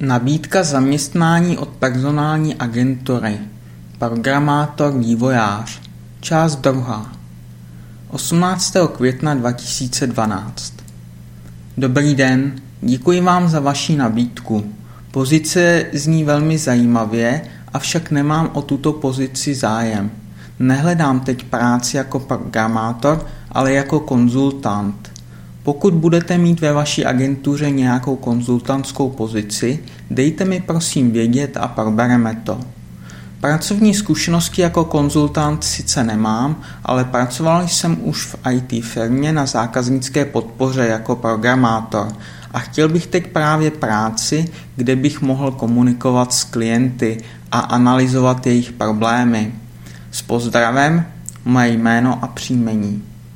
Nabídka zaměstnání od personální agentury Programátor vývojář Část druhá 18. května 2012 Dobrý den, děkuji vám za vaši nabídku. Pozice zní velmi zajímavě, avšak nemám o tuto pozici zájem. Nehledám teď práci jako programátor, ale jako konzultant. Pokud budete mít ve vaší agentuře nějakou konzultantskou pozici, dejte mi prosím vědět a probereme to. Pracovní zkušenosti jako konzultant sice nemám, ale pracoval jsem už v IT firmě na zákaznické podpoře jako programátor a chtěl bych teď právě práci, kde bych mohl komunikovat s klienty a analyzovat jejich problémy. S pozdravem, moje jméno a příjmení.